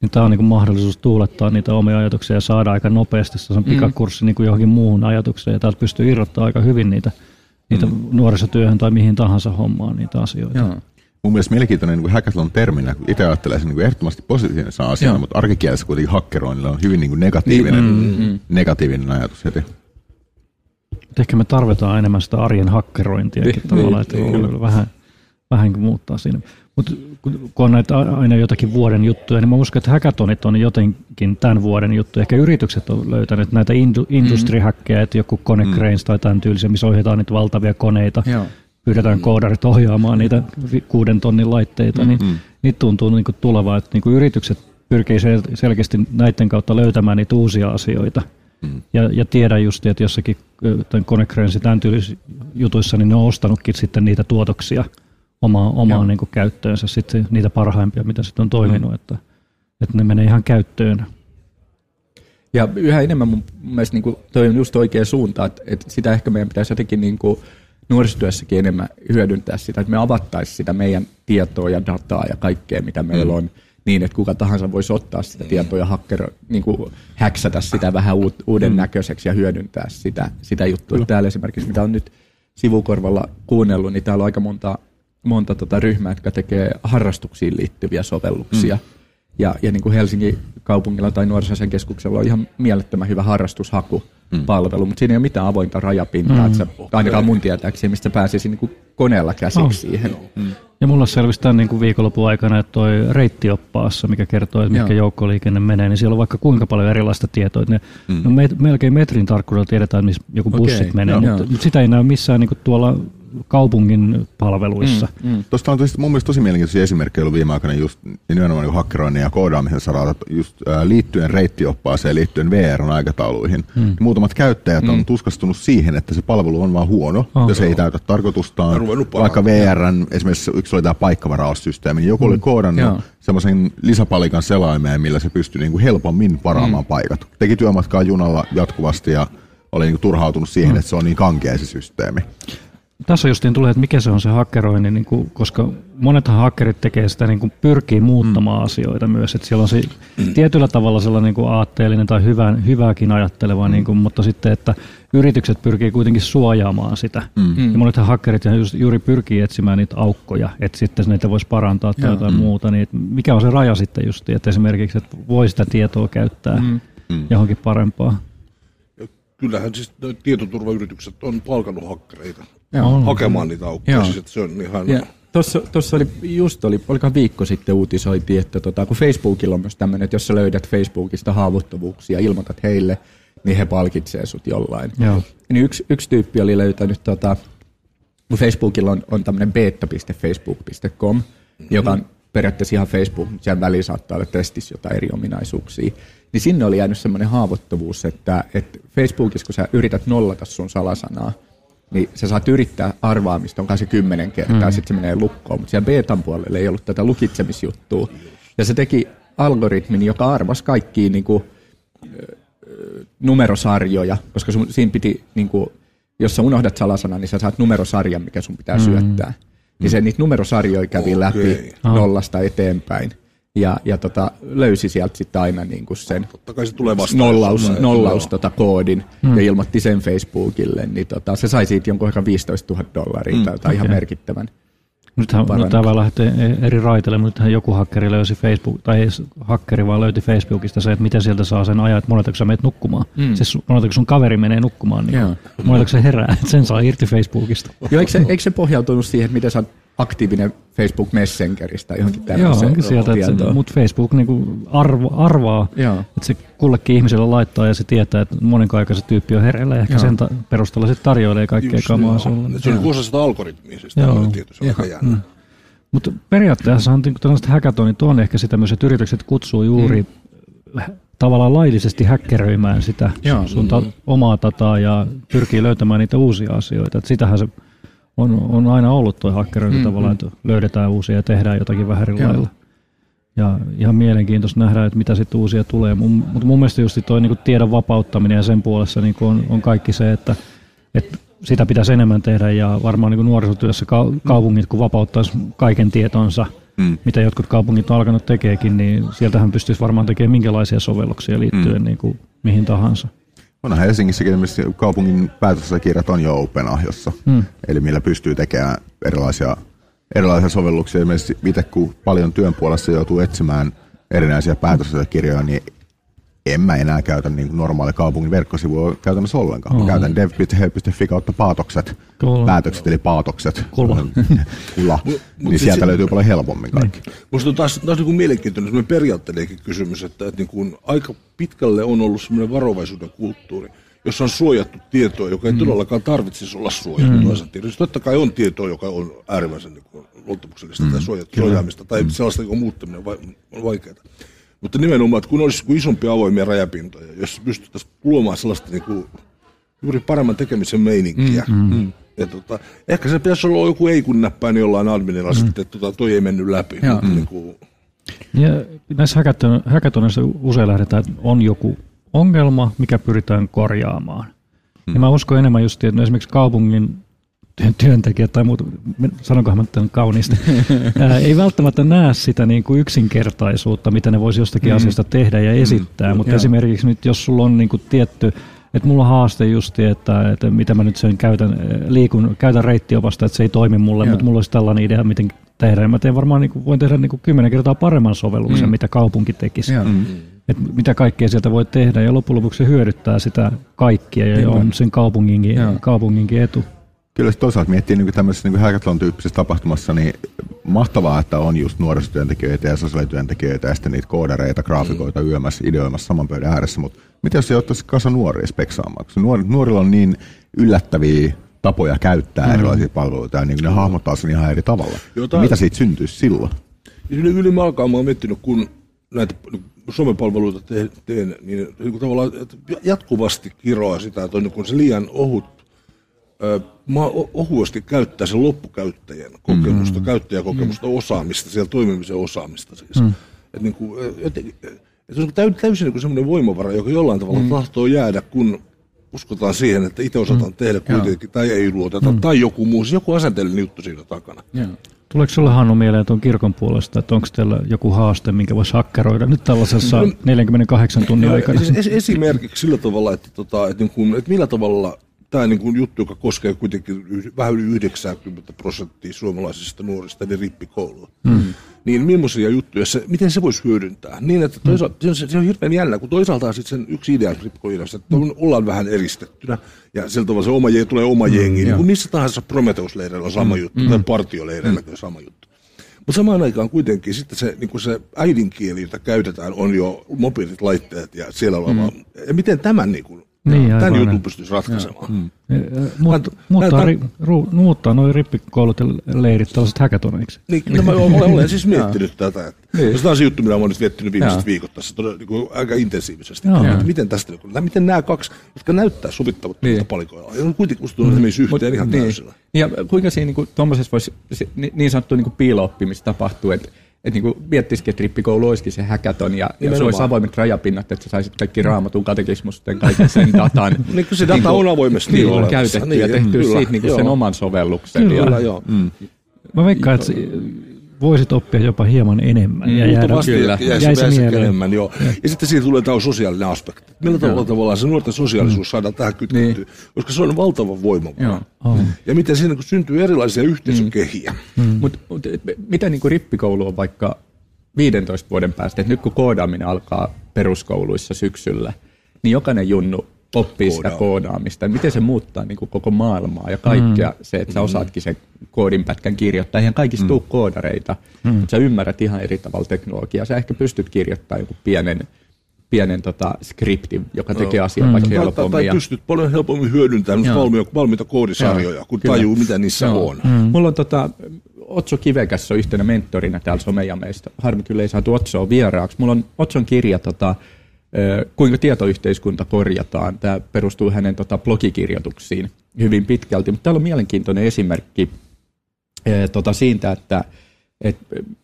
Niin tämä on niin kuin mahdollisuus tuulettaa niitä omia ajatuksia ja saada aika nopeasti sen pikakurssi niin kuin johonkin muuhun ajatukseen. Ja täältä pystyy irrottaa aika hyvin niitä, niitä mm. nuorisotyöhön tai mihin tahansa hommaan niitä asioita. Joo. Mun mielestä mielenkiintoinen niin hackathon terminä, kun itse ajattelee sen niin kuin ehdottomasti positiivisena asiana, Joo. mutta arkikielessä kuitenkin hakkeroinnilla on hyvin niin kuin negatiivinen, Niin, mm, negatiivinen ajatus heti. Et Ehkä me tarvitaan enemmän sitä arjen hakkerointiakin Niin, tavallaan, että niin, vähän, vähän muuttaa siinä. Mutta kun on näitä aina jotakin vuoden juttuja, niin mä uskon, että hackathonit on jotenkin tämän vuoden juttu. Ehkä yritykset on löytänyt näitä indu- industrihäkkejä, että joku Connect mm. Tai tämän tyylisiä, missä ohjataan niitä valtavia koneita. Joo. Pyydetään koodarit ohjaamaan niitä kuuden tonnin laitteita, niin niitä tuntuu niin kuin tulevaa, että niin kuin yritykset pyrkii sel- selkeästi näiden kautta löytämään niitä uusia asioita. Mm. Ja, ja tiedän just, että jossakin tämän Connect tämän tyylisissä jutuissa, niin ne on ostanutkin sitten niitä tuotoksia omaa, omaan niin kuin käyttöönsä, sitten niitä parhaimpia, mitä sitten on toiminut, mm. että, että ne menee ihan käyttöön. Ja yhä enemmän mun mielestä niin kuin, toi on just oikea suunta, että, että sitä ehkä meidän pitäisi jotenkin niin kuin, nuorisotyössäkin enemmän hyödyntää sitä, että me avattaisiin sitä meidän tietoa ja dataa ja kaikkea, mitä meillä on, niin että kuka tahansa voisi ottaa sitä tietoa ja hacker, niin kuin, häksätä sitä vähän uut, uuden näköiseksi ja hyödyntää sitä, sitä juttua. Kyllä. Täällä esimerkiksi, mitä on nyt sivukorvalla kuunnellut, niin täällä on aika monta, monta tota ryhmää, jotka tekee harrastuksiin liittyviä sovelluksia. Mm. Ja, ja niin kuin Helsingin kaupungilla tai nuorisoasian keskuksella on ihan mielettömän hyvä harrastushakupalvelu, mutta siinä ei ole mitään avointa rajapintaa, mm. että ainakaan mun tietääkseni, mistä pääsisi niin kuin koneella käsiksi Oh. siihen. Mm. Ja mulla selvisi tämän niin kuin viikonlopun aikana, että toi reittioppaassa, mikä kertoo, että mikä joukkoliikenne menee, niin siellä on vaikka kuinka paljon erilaista tietoa. Ne, mm. no me, melkein metrin tarkkuudella tiedetään, missä joku bussit menee, joo. mutta, Joo. sitä ei näy missään niin kuin tuolla kaupungin palveluissa. Mm, mm. Tuosta on tosi, mun mielestä tosi mielenkiintoisia esimerkkejä ollut viime aikoina just nimenomaan niin hakkeroinnin ja koodaamisen saralta just ää, liittyen reittioppaaseen, liittyen VR-aikatauluihin. Mm. Muutamat käyttäjät on tuskastunut siihen, että se palvelu on vaan huono Oh. ja se ei täytä tarkoitustaan. Vaikka. VRn, esimerkiksi yksi oli tämä paikkavaraussysteemi, niin joku oli koodannut Joo. semmoisen lisäpalikan selaimeen, millä se pystyi niinku helpommin varaamaan mm. paikat. Teki työmatkaa junalla jatkuvasti ja oli niinku turhautunut siihen, mm. että se on niin kankea se systeemi. Tässä justiin tulee, että mikä se on se hakkeroinnin, niin kuin, koska monethan hakkerit tekee sitä, niin kuin pyrkii muuttamaan mm. asioita myös, että siellä on se tietyllä tavalla sellainen niin kuin aatteellinen tai hyvän, hyvääkin ajatteleva, mm. niin kuin, mutta sitten, että yritykset pyrkii kuitenkin suojaamaan sitä. Mm. Ja monethan hakkerit just, juuri pyrkii etsimään niitä aukkoja, että sitten niitä voisi parantaa tai Joo. jotain muuta, niin mikä on se raja sitten just, että esimerkiksi, että voi sitä tietoa käyttää mm. johonkin parempaa. Ja kyllähän siis tietoturvayritykset on palkannut hakkereita Joo. hakemaan niitä aukkoja. Joo. Siis, että se on ihan... Ja tuossa, tuossa oli, just oli, olikohan viikko sitten uutisoitiin, että tota, kun Facebookilla on myös tämmöinen, että jos sä löydät Facebookista haavoittuvuuksia ja ilmoitat heille, niin he palkitsee sut jollain. Joo. Niin yksi, yksi tyyppi oli löytänyt, tota, kun Facebookilla on, on tämmöinen beta.facebook.com, mm-hmm. joka on periaatteessa ihan Facebook, mutta siellä väliin saattaa olla testissä jotain eri ominaisuuksia. Niin sinne oli jäänyt semmoinen haavoittuvuus, että, että Facebookissa, kun sä yrität nollata sun salasanaa, niin sä saat yrittää arvaamista, onkaan se kymmenen kertaa, mm. sitten se menee lukkoon, mutta siellä betan puolella ei ollut tätä lukitsemisjuttua. Ja se teki algoritmin, joka arvasi kaikkia niin kuin, numerosarjoja, koska sun, siinä piti, niin kuin, jos sä unohdat salasanan, niin sä saat numerosarjan, mikä sun pitää mm. syöttää. Niin se niitä numerosarjoja kävi läpi Okei. nollasta eteenpäin. Ja, ja tota, löysi sieltä sitten aina niin kuin sen Totta kai se tulee vastaan. nollaus, Joo. nollaus tota koodin mm. ja ilmoitti sen Facebookille, niin tota, se sai siitä jonkun ehkä 15 000 dollaria mm, tai jotain ihan merkittävän. Nythän, tämä lähtee eri raiteille, mutta nythän joku hakkeri löysi Facebook, tai ei hakkeri vaan löyti Facebookista se, että miten sieltä saa sen ajaa, että monetako sä menet nukkumaan. Mm. Siis monetako sun kaveri menee nukkumaan, niin Joo. monetako se herää, että sen saa irti Facebookista. Joo, eikö se, eikö se pohjautunut siihen, että miten sä oot aktiivinen Facebook Messengeristä johonkin Joo, tämmöiseen onkin sieltä, että se, mutta Facebook niinku arvo, arvaa, Joo. että se kullekin ihmiselle laittaa ja se tietää, että monenko se tyyppi on hereillä ja ehkä Joo. sen ta- perusteella sitten tarjoilee kaikkea Just kamaa joo. sulle. Se on niin osa sitä algoritmia, siis Joo. se on aika jännä. Mutta periaatteessa on tällaiset hackathonit on ehkä sitä myös, että yritykset kutsuu juuri mm. tavallaan laillisesti häkkeröimään sitä Joo. sun ta- omaa dataa ja pyrkii löytämään niitä uusia asioita. Et sitähän se on, on aina ollut tuo hakkerointi mm, tavallaan, että löydetään uusia ja tehdään jotakin vähän eri lailla. Ja ihan mielenkiintoista nähdä, että mitä sitten uusia tulee. Mun, mutta mun mielestä just tuo niin tiedon vapauttaminen ja sen puolessa niin on, on kaikki se, että, että sitä pitäisi enemmän tehdä ja varmaan niin nuorisotyössä kau- kaupungit, kun vapauttaisi kaiken tietonsa, mm. mitä jotkut kaupungit on alkanut tekeekin, niin sieltähän pystyisi varmaan tekemään minkälaisia sovelluksia liittyen mm. niin kuin mihin tahansa. Onhan Helsingissäkin esimerkiksi kaupungin päätösasiakirjat on jo OpenAhjossa, mm. eli millä pystyy tekemään erilaisia, erilaisia sovelluksia. Esimerkiksi itse kun paljon työn puolessa joutuu etsimään erinäisiä päätösasiakirjoja, niin en mä enää käytä niin kuin normaali kaupungin verkkosivua käytännössä ollenkaan. Mä käytän dev.he.fi kautta paatokset, Kyllä. päätökset eli paatokset. Kula. mut niin siis sieltä se- löytyy paljon helpommin kaikki. Musta on taas, taas niin kuin mielenkiintoinen semmoinen periaatteellinenkin kysymys, että, että niin kuin aika pitkälle on ollut semmoinen varovaisuuden kulttuuri, jossa on suojattu tietoa, joka ei mm. todellakaan tarvitsisi olla suojattu. Mm. Siis totta kai on tietoa, joka on äärimmäisen niin kuin, luottamuksellista mm. tai suojattu, suojaamista, tai mm. sellaista, joka muuttaminen vai, on vaikeaa. Mutta nimenomaan, että kun olisi kuin isompia avoimia rajapintoja, jos pystyttäisiin luomaan sellaista niin kuin, juuri paremman tekemisen meininkiä, mm. Ja tota, ehkä se pitäisi olla joku ei kun näppäin jollain adminilla mm. sitten, että tota, toi ei mennyt läpi. Joo. Mutta niin kuin, Ja näissä hackathoneissa usein lähdetään, että on joku ongelma, mikä pyritään korjaamaan. Mm. Ja mä uskon enemmän just, että esimerkiksi kaupungin työntekijät tai muut, sanonkohan mä tämän kauniisti, ää, ei välttämättä näe sitä niin kuin yksinkertaisuutta, mitä ne voisi jostakin mm. asiasta tehdä ja esittää, mm. mutta Joo. esimerkiksi nyt jos sulla on niin kuin tietty, että mulla on haaste justi, että, että mitä mä nyt sen käytän, liikun, käytän reittiopasta, että se ei toimi mulle, Joo. mutta mulla olisi tällainen idea, miten tehdä. Ja mä teen varmaan, niin kuin, voin tehdä niin kuin kymmenen kertaa paremman sovelluksen, mm. mitä kaupunki tekisi. Joo. Mm. Et mitä kaikkea sieltä voi tehdä ja loppujen lopuksi se hyödyttää sitä kaikkia ja on sen kaupunginkin, Joo. kaupunginkin etu. Kyllä se toisaalta miettii niin tämmöisessä niin hackathon-tyyppisessä tapahtumassa, niin mahtavaa, että on just nuorisotyöntekijöitä ja sosiaalityöntekijöitä ja sitten niitä koodareita, graafikoita mm. yömässä, ideoimassa saman pöydän ääressä, mutta mitä jos se ottaisi kasa nuoria speksaamaan? Koska nuor, nuorilla on niin yllättäviä tapoja käyttää mm. erilaisia palveluita ja niin ne hahmottaa sen ihan eri tavalla. Jotain- Mitä siitä syntyisi silloin? Yli, yli alkaa mä oon miettinyt, kun näitä somepalveluita teen, teen niin, niin tavallaan jatkuvasti kiroa sitä, että on niin se liian ohut, mä o- ohuesti käyttää sen loppukäyttäjän kokemusta, mm. käyttäjäkokemusta, mm. osaamista, siellä toimimisen osaamista siis. Mm. Että niin kuin, jotenkin, että se on täy- täysin niin semmoinen voimavara, joka jollain tavalla mm. tahtoo jäädä, kun uskotaan siihen, että itse osataan mm. tehdä kuitenkin, tai ei luoteta, mm. tai joku muu, siis joku asenteellinen juttu siinä takana. Joo. Tuleeko sinulle Hannu mieleen tuon kirkon puolesta, että onko teillä joku haaste, minkä voisi hakkeroida nyt tällaisessa 48 tunnin Joo, aikana? Siis es, esimerkiksi sillä tavalla, että, tota, että, niin kuin, että millä tavalla tämä niin kuin juttu, joka koskee kuitenkin vähän yli 90 prosenttia suomalaisista nuorista, eli rippikoulua, mm. niin millaisia juttuja, se, miten se voisi hyödyntää? Niin, että toisaalta, se, on, se on hirveän jännä, kun toisaalta on sitten sen yksi idea rippikoulussa, että on, ollaan vähän eristettynä, ja sillä tavalla se oma, je- tulee oma jengi, niin kuin missä tahansa Prometheus-leireillä on sama juttu, tai partioleireillä on sama juttu. Mutta samaan aikaan kuitenkin sitten se, niin se äidinkieli, jota käytetään, on jo mobiilit laitteet ja siellä oleva. Mm. Ja miten tämän, niin kuin, Niin, tämän aivan. jutun pystyisi ratkaisemaan? Mm. Muut, muuttaa, ri, ru, muuttaa noin rippikoulut ja leirit tällaiset häkätoneiksi. Niin, no, mä olen, olen siis miettinyt tätä. Että, Niin. niin. Tämä on se juttu, mitä olen nyt miettinyt viimeiset viikot tässä todella, niin kuin, aika intensiivisesti. Joo. Että miten, tästä, niin kuin, miten nämä kaksi, jotka näyttää sovittavat Niin. niin. palikoilla, ja on kuitenkin että ne yhteen ihan niin. täysillä. Ja kuinka siinä niin tuommoisessa voisi se, ni- niin sanottu niin piilo-oppimista tapahtuu, että että niin miettisikin, että rippikoulu olisikin se häkäton ja, ja se olisi avoimet rajapinnat, että sä saisit kaikki raamatun katekismusten, kaiken sen datan. Niin kuin se data on avoimesti niin, olemassa. käytetty Niin, ja tehty kyllä, siitä niin kuin sen oman sovelluksen. Kyllä. Ja, joo. Mm. Mä veikkaan, että voisit oppia jopa hieman enemmän ja jäädä, Kyllä. jäisi, jäisi jäisi mieleen. enemmän, joo. Ja sitten siitä tulee tämä sosiaalinen aspekti. Millä tavalla tavallaan se nuorten sosiaalisuus saadaan tähän kytkettyä, Niin. koska se on valtava voimavara. Joo. On. Ja miten siinä kun syntyy erilaisia yhteisökehiä. Mm. Mutta mut, et mitä niin kuin rippikoulu on vaikka 15 vuoden päästä, että nyt kun koodaaminen alkaa peruskouluissa syksyllä, niin jokainen junnu oppii sitä Koodaa. koodaamista. Miten se muuttaa niin kuin koko maailmaa ja kaikkea mm. se, että sä osaatkin sen koodinpätkän kirjoittaa. Eihän kaikista mm. tule koodareita, mm. mutta sä ymmärrät ihan eri tavalla teknologiaa. Sä ehkä pystyt kirjoittamaan joku pienen, pienen tota, skriptin, joka tekee asiaa mm. vaikka Tai, tai, helpommin. tai ja- pystyt paljon helpommin hyödyntämään Joo. valmiita, valmiita koodisarjoja, kun Kyllä. tajuu, mitä niissä Joo. on. Mm. Mulla on tota, Otso Kivekäs on yhtenä mentorina täällä somejameista. Harmi kyllä ei saatu Otsoa vieraaksi. Mulla on Otson kirja, tota, kuinka tietoyhteiskunta korjataan. Tämä perustuu hänen tota, blogikirjoituksiin hyvin pitkälti. Mutta täällä on mielenkiintoinen esimerkki tota, siitä, että et,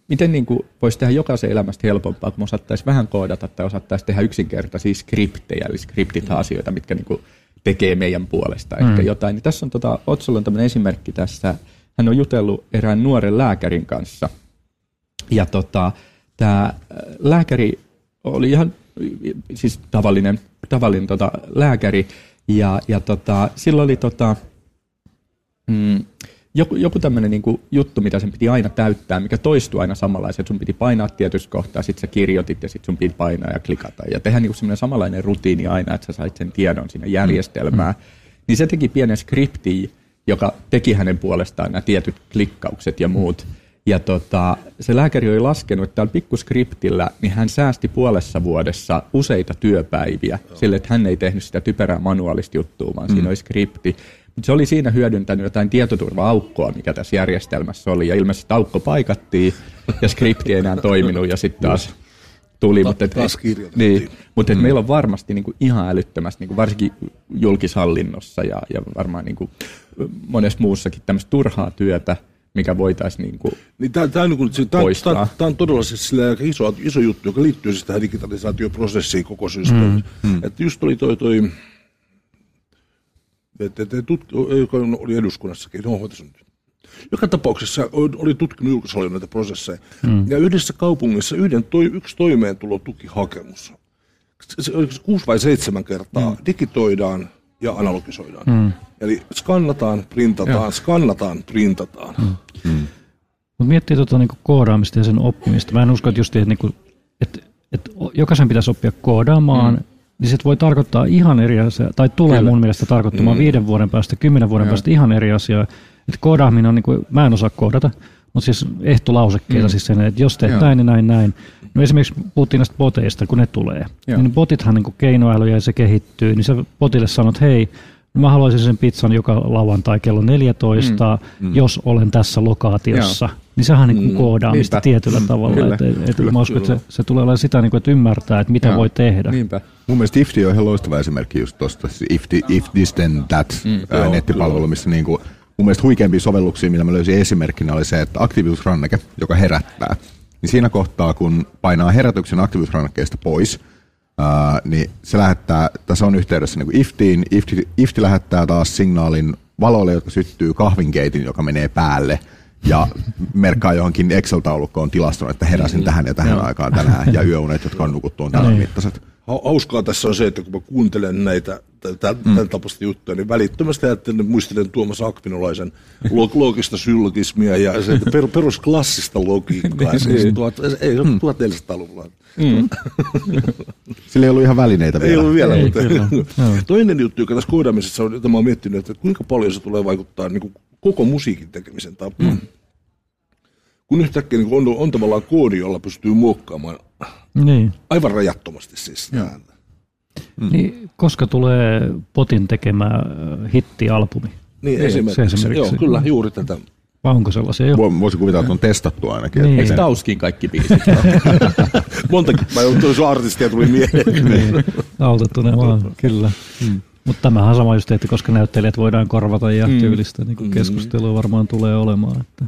miten niin kuin, voisi tehdä jokaisen elämästä helpompaa, kun osattaisiin vähän koodata tai osattaisiin tehdä yksinkertaisia skriptejä. Eli skriptit asioita, mitkä niin kuin, tekee meidän puolesta ehkä jotain. Niin tässä on tota, Otsolla on tämmöinen esimerkki tässä. Hän on jutellut erään nuoren lääkärin kanssa. Ja tota, tämä lääkäri oli ihan siis tavallinen, tavallinen tota, lääkäri. Ja, ja tota, sillä oli tota, mm, joku, joku tämmöinen niinku juttu, mitä sen piti aina täyttää, mikä toistui aina samanlaisen. Sun piti painaa tietyssä kohtaa, sitten sä kirjoitit ja sitten sun piti painaa ja klikata. Ja tehdä niinku semmoinen samanlainen rutiini aina, että sä sait sen tiedon sinne järjestelmään. Mm. Niin se teki pienen skriptin, joka teki hänen puolestaan nämä tietyt klikkaukset ja muut. Ja tota, se lääkäri oli laskenut, että tällä pikkuskriptillä niin hän säästi puolessa vuodessa useita työpäiviä sille, että hän ei tehnyt sitä typerää manuaalista juttua, vaan mm. siinä oli skripti. Mutta se oli siinä hyödyntänyt jotain tietoturva-aukkoa, mikä tässä järjestelmässä oli, ja ilmeisesti aukko paikattiin, ja skripti ei enää toiminut, ja sitten taas tuli. Ta- mutta et, taas niin, mutta et meillä on varmasti niinku ihan älyttömästi, niinku varsinkin julkishallinnossa ja, ja varmaan niinku monessa muussakin tämmöistä turhaa työtä, mikä voitaisiin niinku, Niin tämä, tämä, niin kuin- se- tämä, Poistaa. tämä, tämä on todella siis sillä aika iso, iso juttu, joka liittyy siis tähän digitalisaatioprosessiin koko systeemissä. Mm, mm. Että just oli toi, toi tutk- joka oli eduskunnassakin, no, on nyt. Joka tapauksessa oli tutkinut julkishallinnon näitä prosesseja. Mm. Ja yhdessä kaupungissa yhden toi, yksi toimeentulotukihakemus. Se, se kuusi vai seitsemän kertaa mm. digitoidaan ja analogisoidaan. Mm. Eli skannataan, printataan, ja. skannataan, printataan. Mm. Mutta miettii tuota niinku koodaamista ja sen oppimista. Mä en usko, että, just, että, niinku, että, että jokaisen pitäisi oppia koodaamaan, mm. niin se voi tarkoittaa ihan eri asiaa, tai tulee Kyllä. mun mielestä tarkoittamaan mm. viiden vuoden päästä, kymmenen vuoden Joo. päästä ihan eri asiaa. Että koodaaminen on, niinku, mä en osaa koodata, mutta siis ehtolausekkeita, mm. siis sen, että jos teet Joo. näin, niin näin, näin. No esimerkiksi puhuttiin näistä boteista, kun ne tulee. Joo. Niin botithan niin keinoälyjä ja se kehittyy, niin sä botille sanot, hei, mä haluaisin sen pizzan joka lauantai kello 14, mm. jos olen tässä lokaatiossa. Joo. Niin sehän niin koodaamista Niinpä. tietyllä tavalla. Kyllä. Et, et, Kyllä. mä uskon, että se, se tulee olemaan sitä, niin kuin, että ymmärtää, että mitä Joo. voi tehdä. Niinpä. Mun mielestä Ifti on ihan loistava esimerkki just tosta, se if, the, if this then that mm, ää, nettipalvelu, missä niinku, mun mielestä huikeampia sovelluksia, millä mä löysin esimerkkinä, oli se, että aktiivisuusranneke, joka herättää, niin siinä kohtaa, kun painaa herätyksen aktiivisuusrannekkeesta pois, ää, niin se lähettää, tässä on yhteydessä niin Iftiin, Ifti, Ifti lähettää taas signaalin valoille, jotka syttyy kahvinkeitin, joka menee päälle, ja merkkaa johonkin Excel-taulukkoon tilaston, että heräsin tähän ja tähän aikaan tänään, ja yöunet, jotka on nukuttu, on tämän mittaiset. Ha- Hauskaa tässä on se, että kun mä kuuntelen näitä tämän, Mm. tapaista juttuja, niin välittömästi ajattelen, muistelen Tuomas Akvinolaisen log- loogista syllogismia ja se per, perusklassista logiikkaa. siis tuhat, ei se Mm. ole 1400-luvulla. Sillä ei ollut ihan välineitä vielä. Ei ollut vielä, Ei, mutta kyllä. Toinen juttu, joka tässä koodaamisessa on, jota mä oon miettinyt, että kuinka paljon se tulee vaikuttaa niin kuin koko musiikin tekemisen tapaan. Mm. Kun yhtäkkiä niin on, on tavallaan koodi, jolla pystyy muokkaamaan Niin. aivan rajattomasti siis ääntä. Mm. niin. Koska tulee Potin tekemä äh, hittialbumi? Niin, se esimerkiksi. esimerkiksi. Joo, kyllä, juuri tätä. Vai onko sellaisia jo? Vo- Voisi kuvitella, että on testattu ainakin. Niin. Eikö Tauskin kaikki biisit? Montakin päivää sun artistia tuli mieleen. niin. Autettu ne vaan, kyllä. Mm. Mutta tämähän on sama just, että koska näyttelijät voidaan korvata ja mm. tyylistä niin kuin keskustelua varmaan tulee olemaan. Että.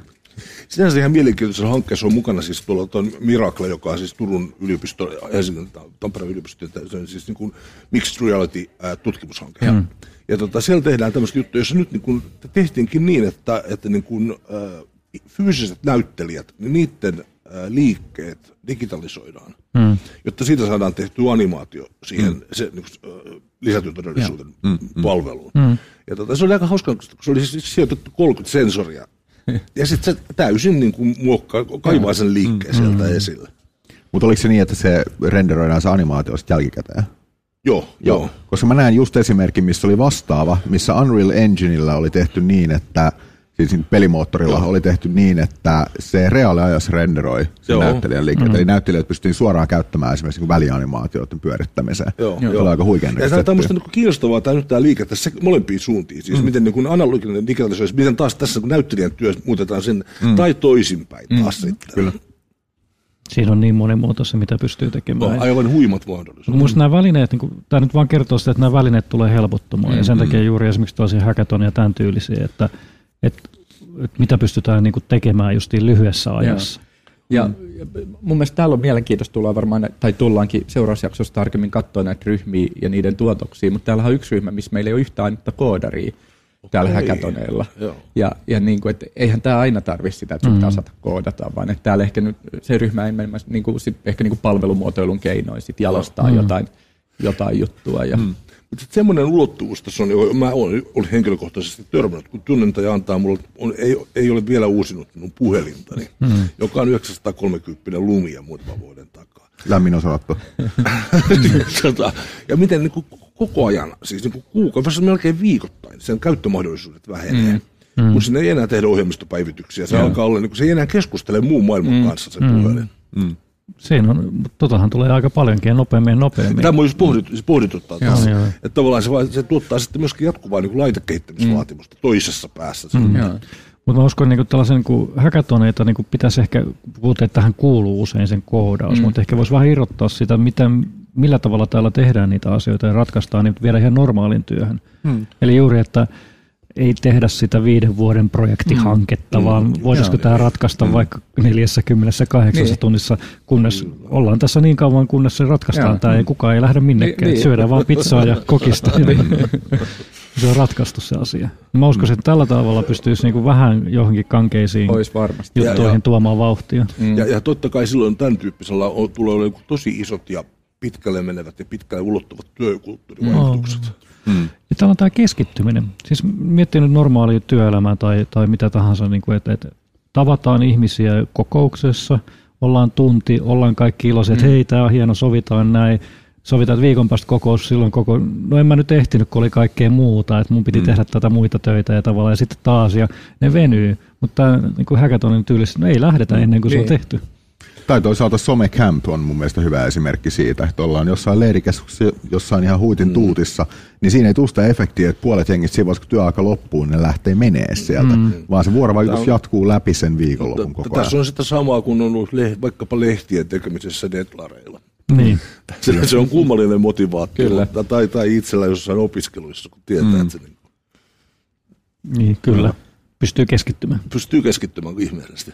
Sinänsä ihan mielenkiintoisessa hankkeessa on mukana siis tuolla tuon Miracle, joka on siis Turun yliopisto, Helsingin, Tampereen yliopisto, että se on siis niin kuin mixed reality tutkimushanke. Ja, ja tota, siellä tehdään tämmöistä juttuja, jossa nyt niin kuin, tehtiinkin niin, että, että niin kuin, ää, fyysiset näyttelijät, niin niiden liikkeet digitalisoidaan, Mm. jotta siitä saadaan tehtyä animaatio siihen mm. se, niin kuin, ää, lisätyötodellisuuden mm. palveluun. Mm. Ja tota, se oli aika hauska, kun se oli siis sijoitettu 30 sensoria. Ja sitten se täysin niin kuin muokkaa, kaivaa sen liikkeen sieltä esille. Mutta oliko se niin, että se renderoidaan se animaatio sitten jälkikäteen? Joo, joo. Koska mä näen just esimerkin, missä oli vastaava, missä Unreal Engineillä oli tehty niin, että siinä pelimoottorilla Joo. oli tehty niin, että se reaaliajassa renderoi sen Joo. näyttelijän liikkeet. Eli näyttelijät pystyivät suoraan käyttämään esimerkiksi niin välianimaatioiden pyörittämiseen. Joo, Se joo. oli aika huikean Ja tämä on tämmöistä niin kiinnostavaa tämä nyt tämä liike tässä molempiin suuntiin. Siis mm. miten niin analoginen digitalisoisi, miten taas tässä kun näyttelijän työ muutetaan sen, mm. tai toisinpäin taas mm. sitten. Kyllä. Siinä on niin monimuotoista, mitä pystyy tekemään. On aivan huimat mahdollisuudet. Minusta nämä välineet, niin tämä nyt vaan kertoo sitä, että nämä välineet tulee helpottumaan. Mm, ja sen takia juuri esimerkiksi tosi hackathon ja tämän tyylisiä, että, että, että mitä pystytään niin kuin tekemään justiin lyhyessä ajassa. Ja ja mun mielestä täällä on mielenkiintoista tulla varmaan, tai tullaankin seurausjaksossa tarkemmin katsoa näitä ryhmiä ja niiden tuotoksia, mutta täällä on yksi ryhmä, missä meillä ei ole yhtään ainutta koodaria täällä Okei. häkätoneilla. Joo. Ja, ja niin kuin, että eihän tämä aina tarvitse sitä, että sun pitää osata koodata, vaan että täällä ehkä nyt se ryhmä enemmän niin kuin, sit, ehkä niin kuin palvelumuotoilun keinoin sit jalostaa jotain, jotain juttua. Ja, Mutta sitten semmoinen ulottuvuus tässä on, johon mä olen, olen henkilökohtaisesti törmännyt, kun työnantaja antaa mulle, on, ei, ei ole vielä uusinut minun puhelintani, mm. joka on 930 lumia muutaman vuoden takaa. Lämmin osalattu. tota, ja miten niin kuin koko ajan, siis niin kuin kuukausi, melkein viikoittain, sen käyttömahdollisuudet vähenee. Mm. Mm. Kun sinne ei enää tehdä ohjelmistopäivityksiä, se alkaa olla, niin kuin, se ei enää keskustele muun maailman mm. kanssa se puhelin. Siinä on, mutta totahan tulee aika paljonkin ja nopeammin ja nopeammin. Tämä on just pohdit, se pohdituttaa Joo, taas. joo. Että tavallaan se, se tuottaa sitten myöskin jatkuvaa niin laitekehittämisvaatimusta toisessa päässä. Mm. Joo. Mutta mä uskon, että niinku tällaisen niinku hackathoneita niinku pitäisi ehkä, puhutaan, että tähän kuuluu usein sen koodaus, mm. mutta ehkä voisi vähän irrottaa sitä, miten, millä tavalla täällä tehdään niitä asioita ja ratkaistaan niitä vielä ihan normaalin työhön. Mm. Eli juuri, että ei tehdä sitä viiden vuoden projektihanketta, mm. vaan voitaisiko tämä ratkaista mm. vaikka 48 Niin. tunnissa, kunnes ollaan tässä niin kauan, kunnes se ratkaistaan tämä ja kukaan ei lähde minnekään. Niin, niin. Syödään vaan pizzaa ja kokista. se on ratkaistu se asia. Mä uskoisin, että tällä tavalla pystyisi niinku vähän johonkin kankeisiin Ois varmasti. juttuihin Ja- ja- tuomaan vauhtia. Mm. Ja, ja totta kai silloin tämän tyyppisellä on, tulee olemaan tosi isot ja pitkälle menevät ja pitkälle ulottuvat työkulttuurivaikutukset. Mm. Ja täällä on tämä keskittyminen. Siis miettii nyt normaalia työelämää tai, tai mitä tahansa, niin kuin, että, että tavataan ihmisiä kokouksessa, ollaan tunti, ollaan kaikki iloiset, että hei, tämä on hieno, sovitaan näin. Sovitaan, että viikon päästä kokous, silloin koko, no en mä nyt ehtinyt, kun oli kaikkea muuta, että mun piti mm. tehdä tätä muita töitä ja tavallaan, ja sitten taas, ja ne venyy. Mutta tämä niin kuin hackathonin tyylissä, no ei lähdetä ennen kuin se on Niin. tehty. Tai toisaalta Somecamp on mun mielestä hyvä esimerkki siitä, että ollaan jossain leirikeskuksessa, jossain ihan huitin mm. tuutissa, niin siinä ei tule sitä efektiä, että puolet hengistä siinä vaiheessa, kun työaika loppuu, ne lähtee menee sieltä, mm. vaan se vuorovaikutus on- jatkuu läpi sen viikonlopun koko ajan. Tässä on sitä samaa kuin on ollut le- vaikkapa lehtien tekemisessä deadlareilla. Niin. Se, se on kummallinen motivaatio. Kyllä. Tai, tai itsellä jossain opiskeluissa, kun tietää, mm. että se niin Niin, kyllä. Pystyy keskittymään. pystyy keskittymään ihmeellisesti.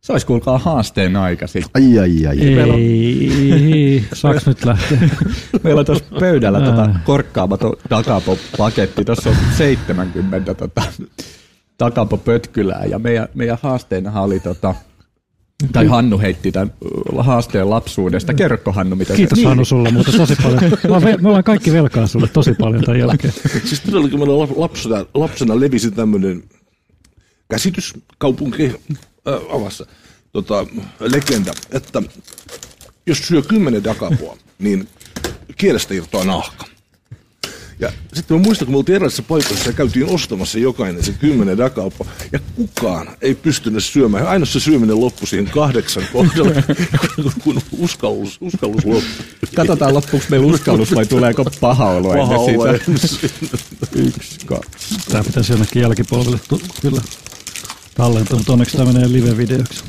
Se olisi kuulkaa haasteen aika sitten. Ai, ai, ai. Meillä on- Ei, saaks nyt lähteä? Meillä on tuossa pöydällä tota korkkaamaton takapopaketti. Tuossa on 70 tota, takapopötkylää ja meidän, meidän haasteenahan oli tota, tai Hannu heitti tämän haasteen lapsuudesta. Kerrokko Hannu, mitä Kiitos se... Hannu sulle, mutta tosi paljon. Me ollaan kaikki velkaa sulle tosi paljon tämän jälkeen. Siis todellakin meillä lap- lapsena, lapsena levisi tämmöinen käsitys kaupunki äh, avassa, tota, legenda, että jos syö kymmenen dakapua, niin kielestä irtoaa nahka. Ja sitten mä muistan, kun me oltiin erilaisissa paikoissa ja käytiin ostamassa jokainen se kymmenen dakapua, ja kukaan ei pystynyt syömään. Aina se syöminen loppui siihen kahdeksan kohdalla, kun- uskallus, uskallus loppui. Katsotaan loppuksi meillä uskallus vai tuleeko paha olo Paha ennen ennen Yksi, kaksi. Tää pitäisi jonnekin jälkipolvelle kyllä tallentaa, mutta onneksi tämä menee live-videoksi.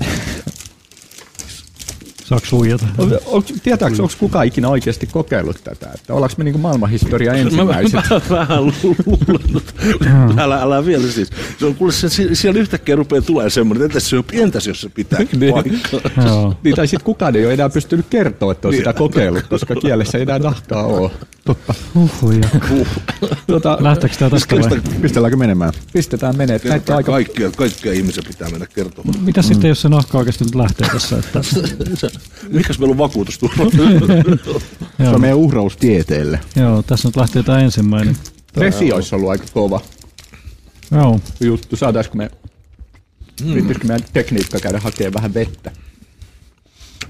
Saaks huijata? On, on, tietääkö, onko kukaan ikinä oikeasti kokeillut tätä? Että ollaanko me niin maailmanhistoria Mä, mä, ensimmäiset? mä vähän luulen, älä, älä vielä siis. Se on, kuule, se, siellä yhtäkkiä rupeaa tulee semmoinen, että se, entäs jos se pitää Niin. paikkaa. Niin, tai sitten kukaan ei ole enää pystynyt kertoa, että on sitä kokeillut, koska kielessä ei enää nahkaa ole. Totta. Huhhuja. Tota, Lähteekö tää tästä vai? Pistelläänkö menemään? pistetään menee. Näitä on aika... Kaikkia, kaikkia ihmisiä pitää mennä kertomaan. Mitä sitten, jos se nahka oikeasti nyt lähtee tässä? Että, Mikäs meillä on vakuutusturva? Se on meidän uhraus tieteelle. joo, tässä nyt lähtee tämä ensimmäinen. Refi olisi ollut aika kova Joo, juttu. Saataisiko me... Mm. Riittisikö meidän tekniikka käydä hakemaan vähän vettä?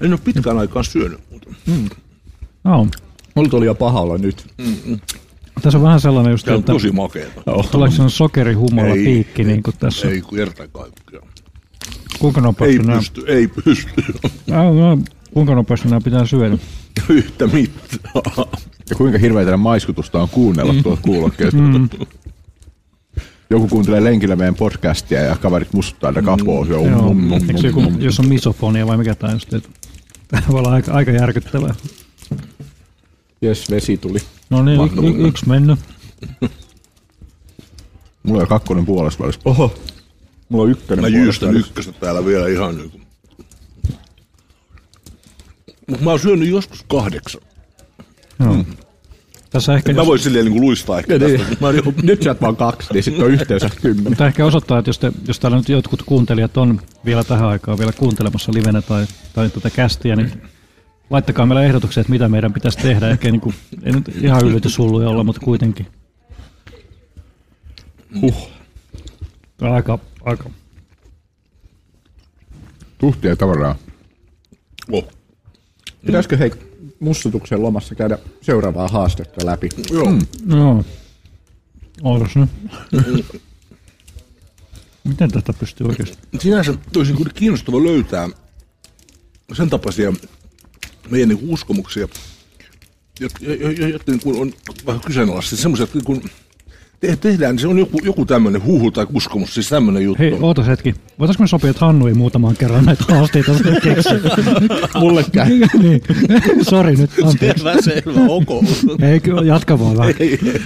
en ole pitkään aikaan syönyt. Mutta. joo. Mulla tuli jo paha olla nyt. Tässä on vähän sellainen just, Tämä on että tosi makeeta. tuleeko se sokerihumolla piikki niin kuin tässä? Ei kerta kaikkiaan. Kuinka Ei nopeasti nämä, pysty, ei pysty. Ää, no, kuinka nopeasti nämä pitää syödä? Yhtä mittaa. Ja kuinka hirveä teidän maiskutusta on kuunnella tuolta kuulokkeesta. Joku kuuntelee lenkillä meidän podcastia ja kaverit mustuttaa näitä kapoa. Mm. Joo, eikö se joku, jos on misofonia vai mikä tämä just, että tämä voi olla aika, aika järkyttävää. Jes, vesi tuli. No niin, y- y- yksi mennyt. Mulla on kakkonen puolessa välissä. Oho. Mulla on ykkönen Mä jyystän ykköstä täällä vielä ihan niin kuin. Mut mä oon syönyt joskus kahdeksan. Joo. Tässä ehkä, Mä jos, voin silleen niin kuin luistaa ehkä Niin. tästä. Mä oon jo- Nyt sä oot vaan kaksi, niin sitten on yhteensä kymmenen. mutta ehkä osoittaa, että jos, te, jos täällä nyt jotkut kuuntelijat on vielä tähän aikaan vielä kuuntelemassa livenä tai, tai tätä kästiä, niin laittakaa meille ehdotuksia, että mitä meidän pitäisi tehdä. Ehkä niin kuin, ei nyt ihan yllätyshulluja olla, mutta kuitenkin. Huh. Tämä on Aika, aika. Tuhtia tavaraa. Oh. Pitäisikö hei mussutuksen lomassa käydä seuraavaa haastetta läpi? Joo. Mm. Joo. Ootas nyt. Miten tätä pystyy oikeasti? Sinänsä olisi niin kiinnostava löytää sen tapaisia meidän niin kuin uskomuksia, jotka, jo- jo- jotka niin kuin on vähän kyseenalaisia. Semmoisia, että kun te- tehdään, se on joku, joku tämmöinen huhu tai uskomus, siis tämmöinen juttu. Hei, ootas hetki. Voitaisko me sopia, että Hannu ei muutaman kerran näitä haasteita keksi? Mulle käy. niin. Sori nyt, anteeksi. Selvä, selvä, ok. Ei, kyllä, jatka vaan vähän.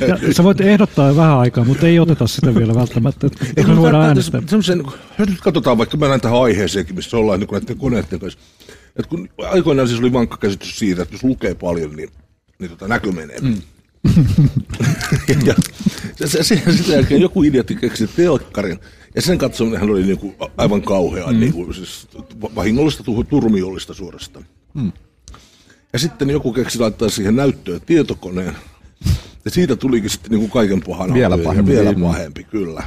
Ja, sä voit ehdottaa vähän aikaa, mutta ei oteta sitä vielä välttämättä. Eikö me voidaan äänestää? Semmoisen, jos nyt katsotaan vaikka mennään tähän aiheeseenkin, missä ollaan niin näiden koneiden kanssa. Että kun aikoinaan siis oli vankka käsitys siitä, että jos lukee paljon, niin, niin tota näkö menee. Mm. Ja se, se, se, sen jälkeen joku idiotti keksi telkkarin, ja sen katsominenhan oli niin kuin aivan kauheaa, mm. niin kuin, siis vahingollista, tu- turmiollista suorastaan. Mm. Ja sitten joku keksi laittaa siihen näyttöön tietokoneen, ja siitä tulikin sitten niin kuin kaiken pahan Vielä pahempi. Vielä pahempi, kyllä.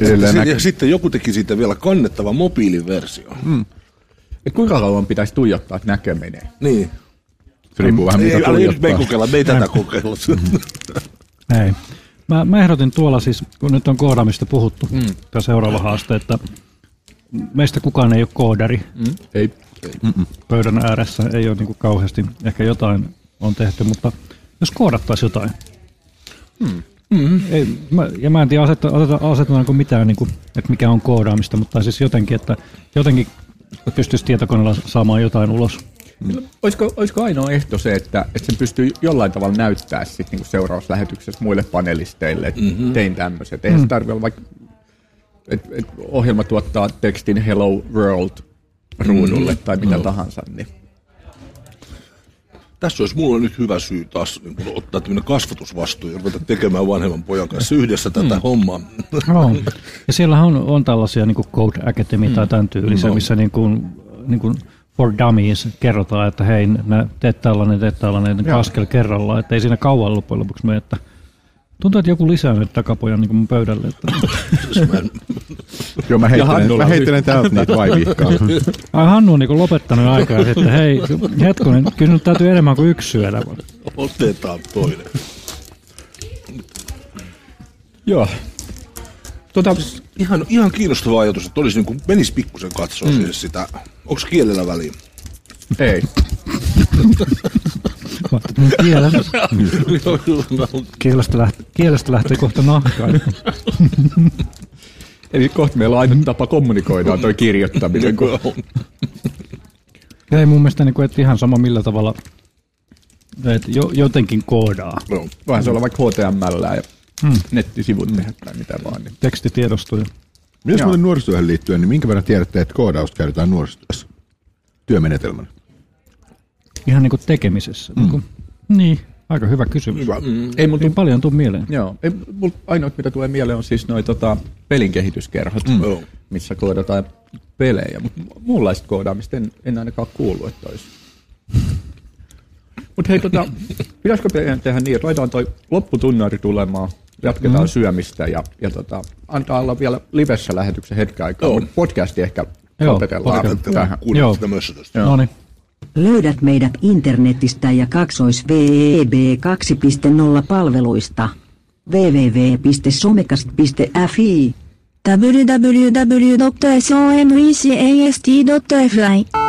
Ja, ja sitten joku teki siitä vielä kannettava mobiiliversio. Mm. Et kuinka kauan pitäisi tuijottaa, että näkö menee? Niin. Riippuu vähän Ei, mitä älä nyt me ei tuijottaa. kokeilla, me ei tätä kokeilla. Ei. Mä, mä ehdotin tuolla siis, kun nyt on koodaamista puhuttu, mm. tämä seuraava haaste, että meistä kukaan ei ole koodari Mm. Ei. pöydän ääressä, ei ole niin kuin kauheasti, ehkä jotain on tehty, mutta jos koodattaisiin jotain. Mm. Ei, mä, ja mä en tiedä aseta, aseta, asetetaanko mitään, niin kuin, että mikä on koodaamista, mutta siis jotenkin, että jotenkin pystyisi tietokoneella saamaan jotain ulos. Olisiko, olisiko ainoa ehto se, että, että sen pystyy jollain tavalla näyttää sit niinku seurauslähetyksessä muille panelisteille, että mm-hmm. tein tämmöiset. Eihän mm. se tarvitse olla vaikka, että et ohjelma tuottaa tekstin Hello World ruudulle mm-hmm. tai mitä no. tahansa. Niin. Tässä olisi mulla nyt hyvä syy taas niin kun ottaa tämmöinen kasvatusvastuu ja ruveta tekemään vanhemman pojan kanssa yhdessä tätä mm. hommaa. No. Ja siellä on, on tällaisia niin kuin Code Academy tai tämän tyylisiä, No. missä niin kuin, niin kuin for dummies kerrotaan, että hei, teet tällainen, teet tällainen, niin askel kerrallaan, että ei siinä kauan loppujen lopuksi mene, että tuntuu, että joku lisää nyt takapojan niin mun pöydälle. Että, Siis Joo, mä heittelen, mä heittelen täältä niitä vaivihkaa. ai Hannu on niin lopettanut aikaa sitten, hei, hetkonen, kyllä nyt täytyy enemmän kuin yksi syödä. Otetaan toinen. Joo. Tota, Ihan, ihan kiinnostava ajatus, että olisi niin kuin, menisi pikkusen katsoa mm. siis sitä. Onko kielellä väliä? ei. Kielestä, kielestä, lähtee, kielestä lähtee kohta nahkaan. Eli kohta meillä on ainut tapa kommunikoida on toi kirjoittaminen. Kun... Ei mun mielestä, niin kuin, että ihan sama millä tavalla, että jo, jotenkin koodaa. no. Vähän se olla vaikka HTML ja hmm. nettisivut tehdä tai mitä vaan. Niin. Tekstitiedostoja. Myös Joo. muuten nuorisotyöhön liittyen, niin minkä verran tiedätte, että koodausta käytetään nuorisotyössä työmenetelmänä? Ihan niin kuin tekemisessä. Mm. Niin, kuin, niin, aika hyvä kysymys. Hyvä. Mm. Ei, mutta Ei paljon tuu mieleen. Joo, ei, mul, ainoa mitä tulee mieleen on siis noi tota, pelin kehityskerhot, mm. Joo. missä koodataan pelejä, mutta muunlaista koodaamista en, en ainakaan kuullut, että olisi. Mutta hei, tota, pitäisikö tehdä niin, että laitetaan toi lopputunnari tulemaan, jatketaan mm. syömistä ja, ja tota, antaa olla vielä livessä lähetyksen hetken aikaa, Joo. mutta podcasti ehkä Joo, lopetellaan podcast. tähän. Joo. sitä mössötöstä. No niin. Löydät meidät internetistä ja kaksois VEB 2.0 palveluista. www.somekast.fi www.somecast.fi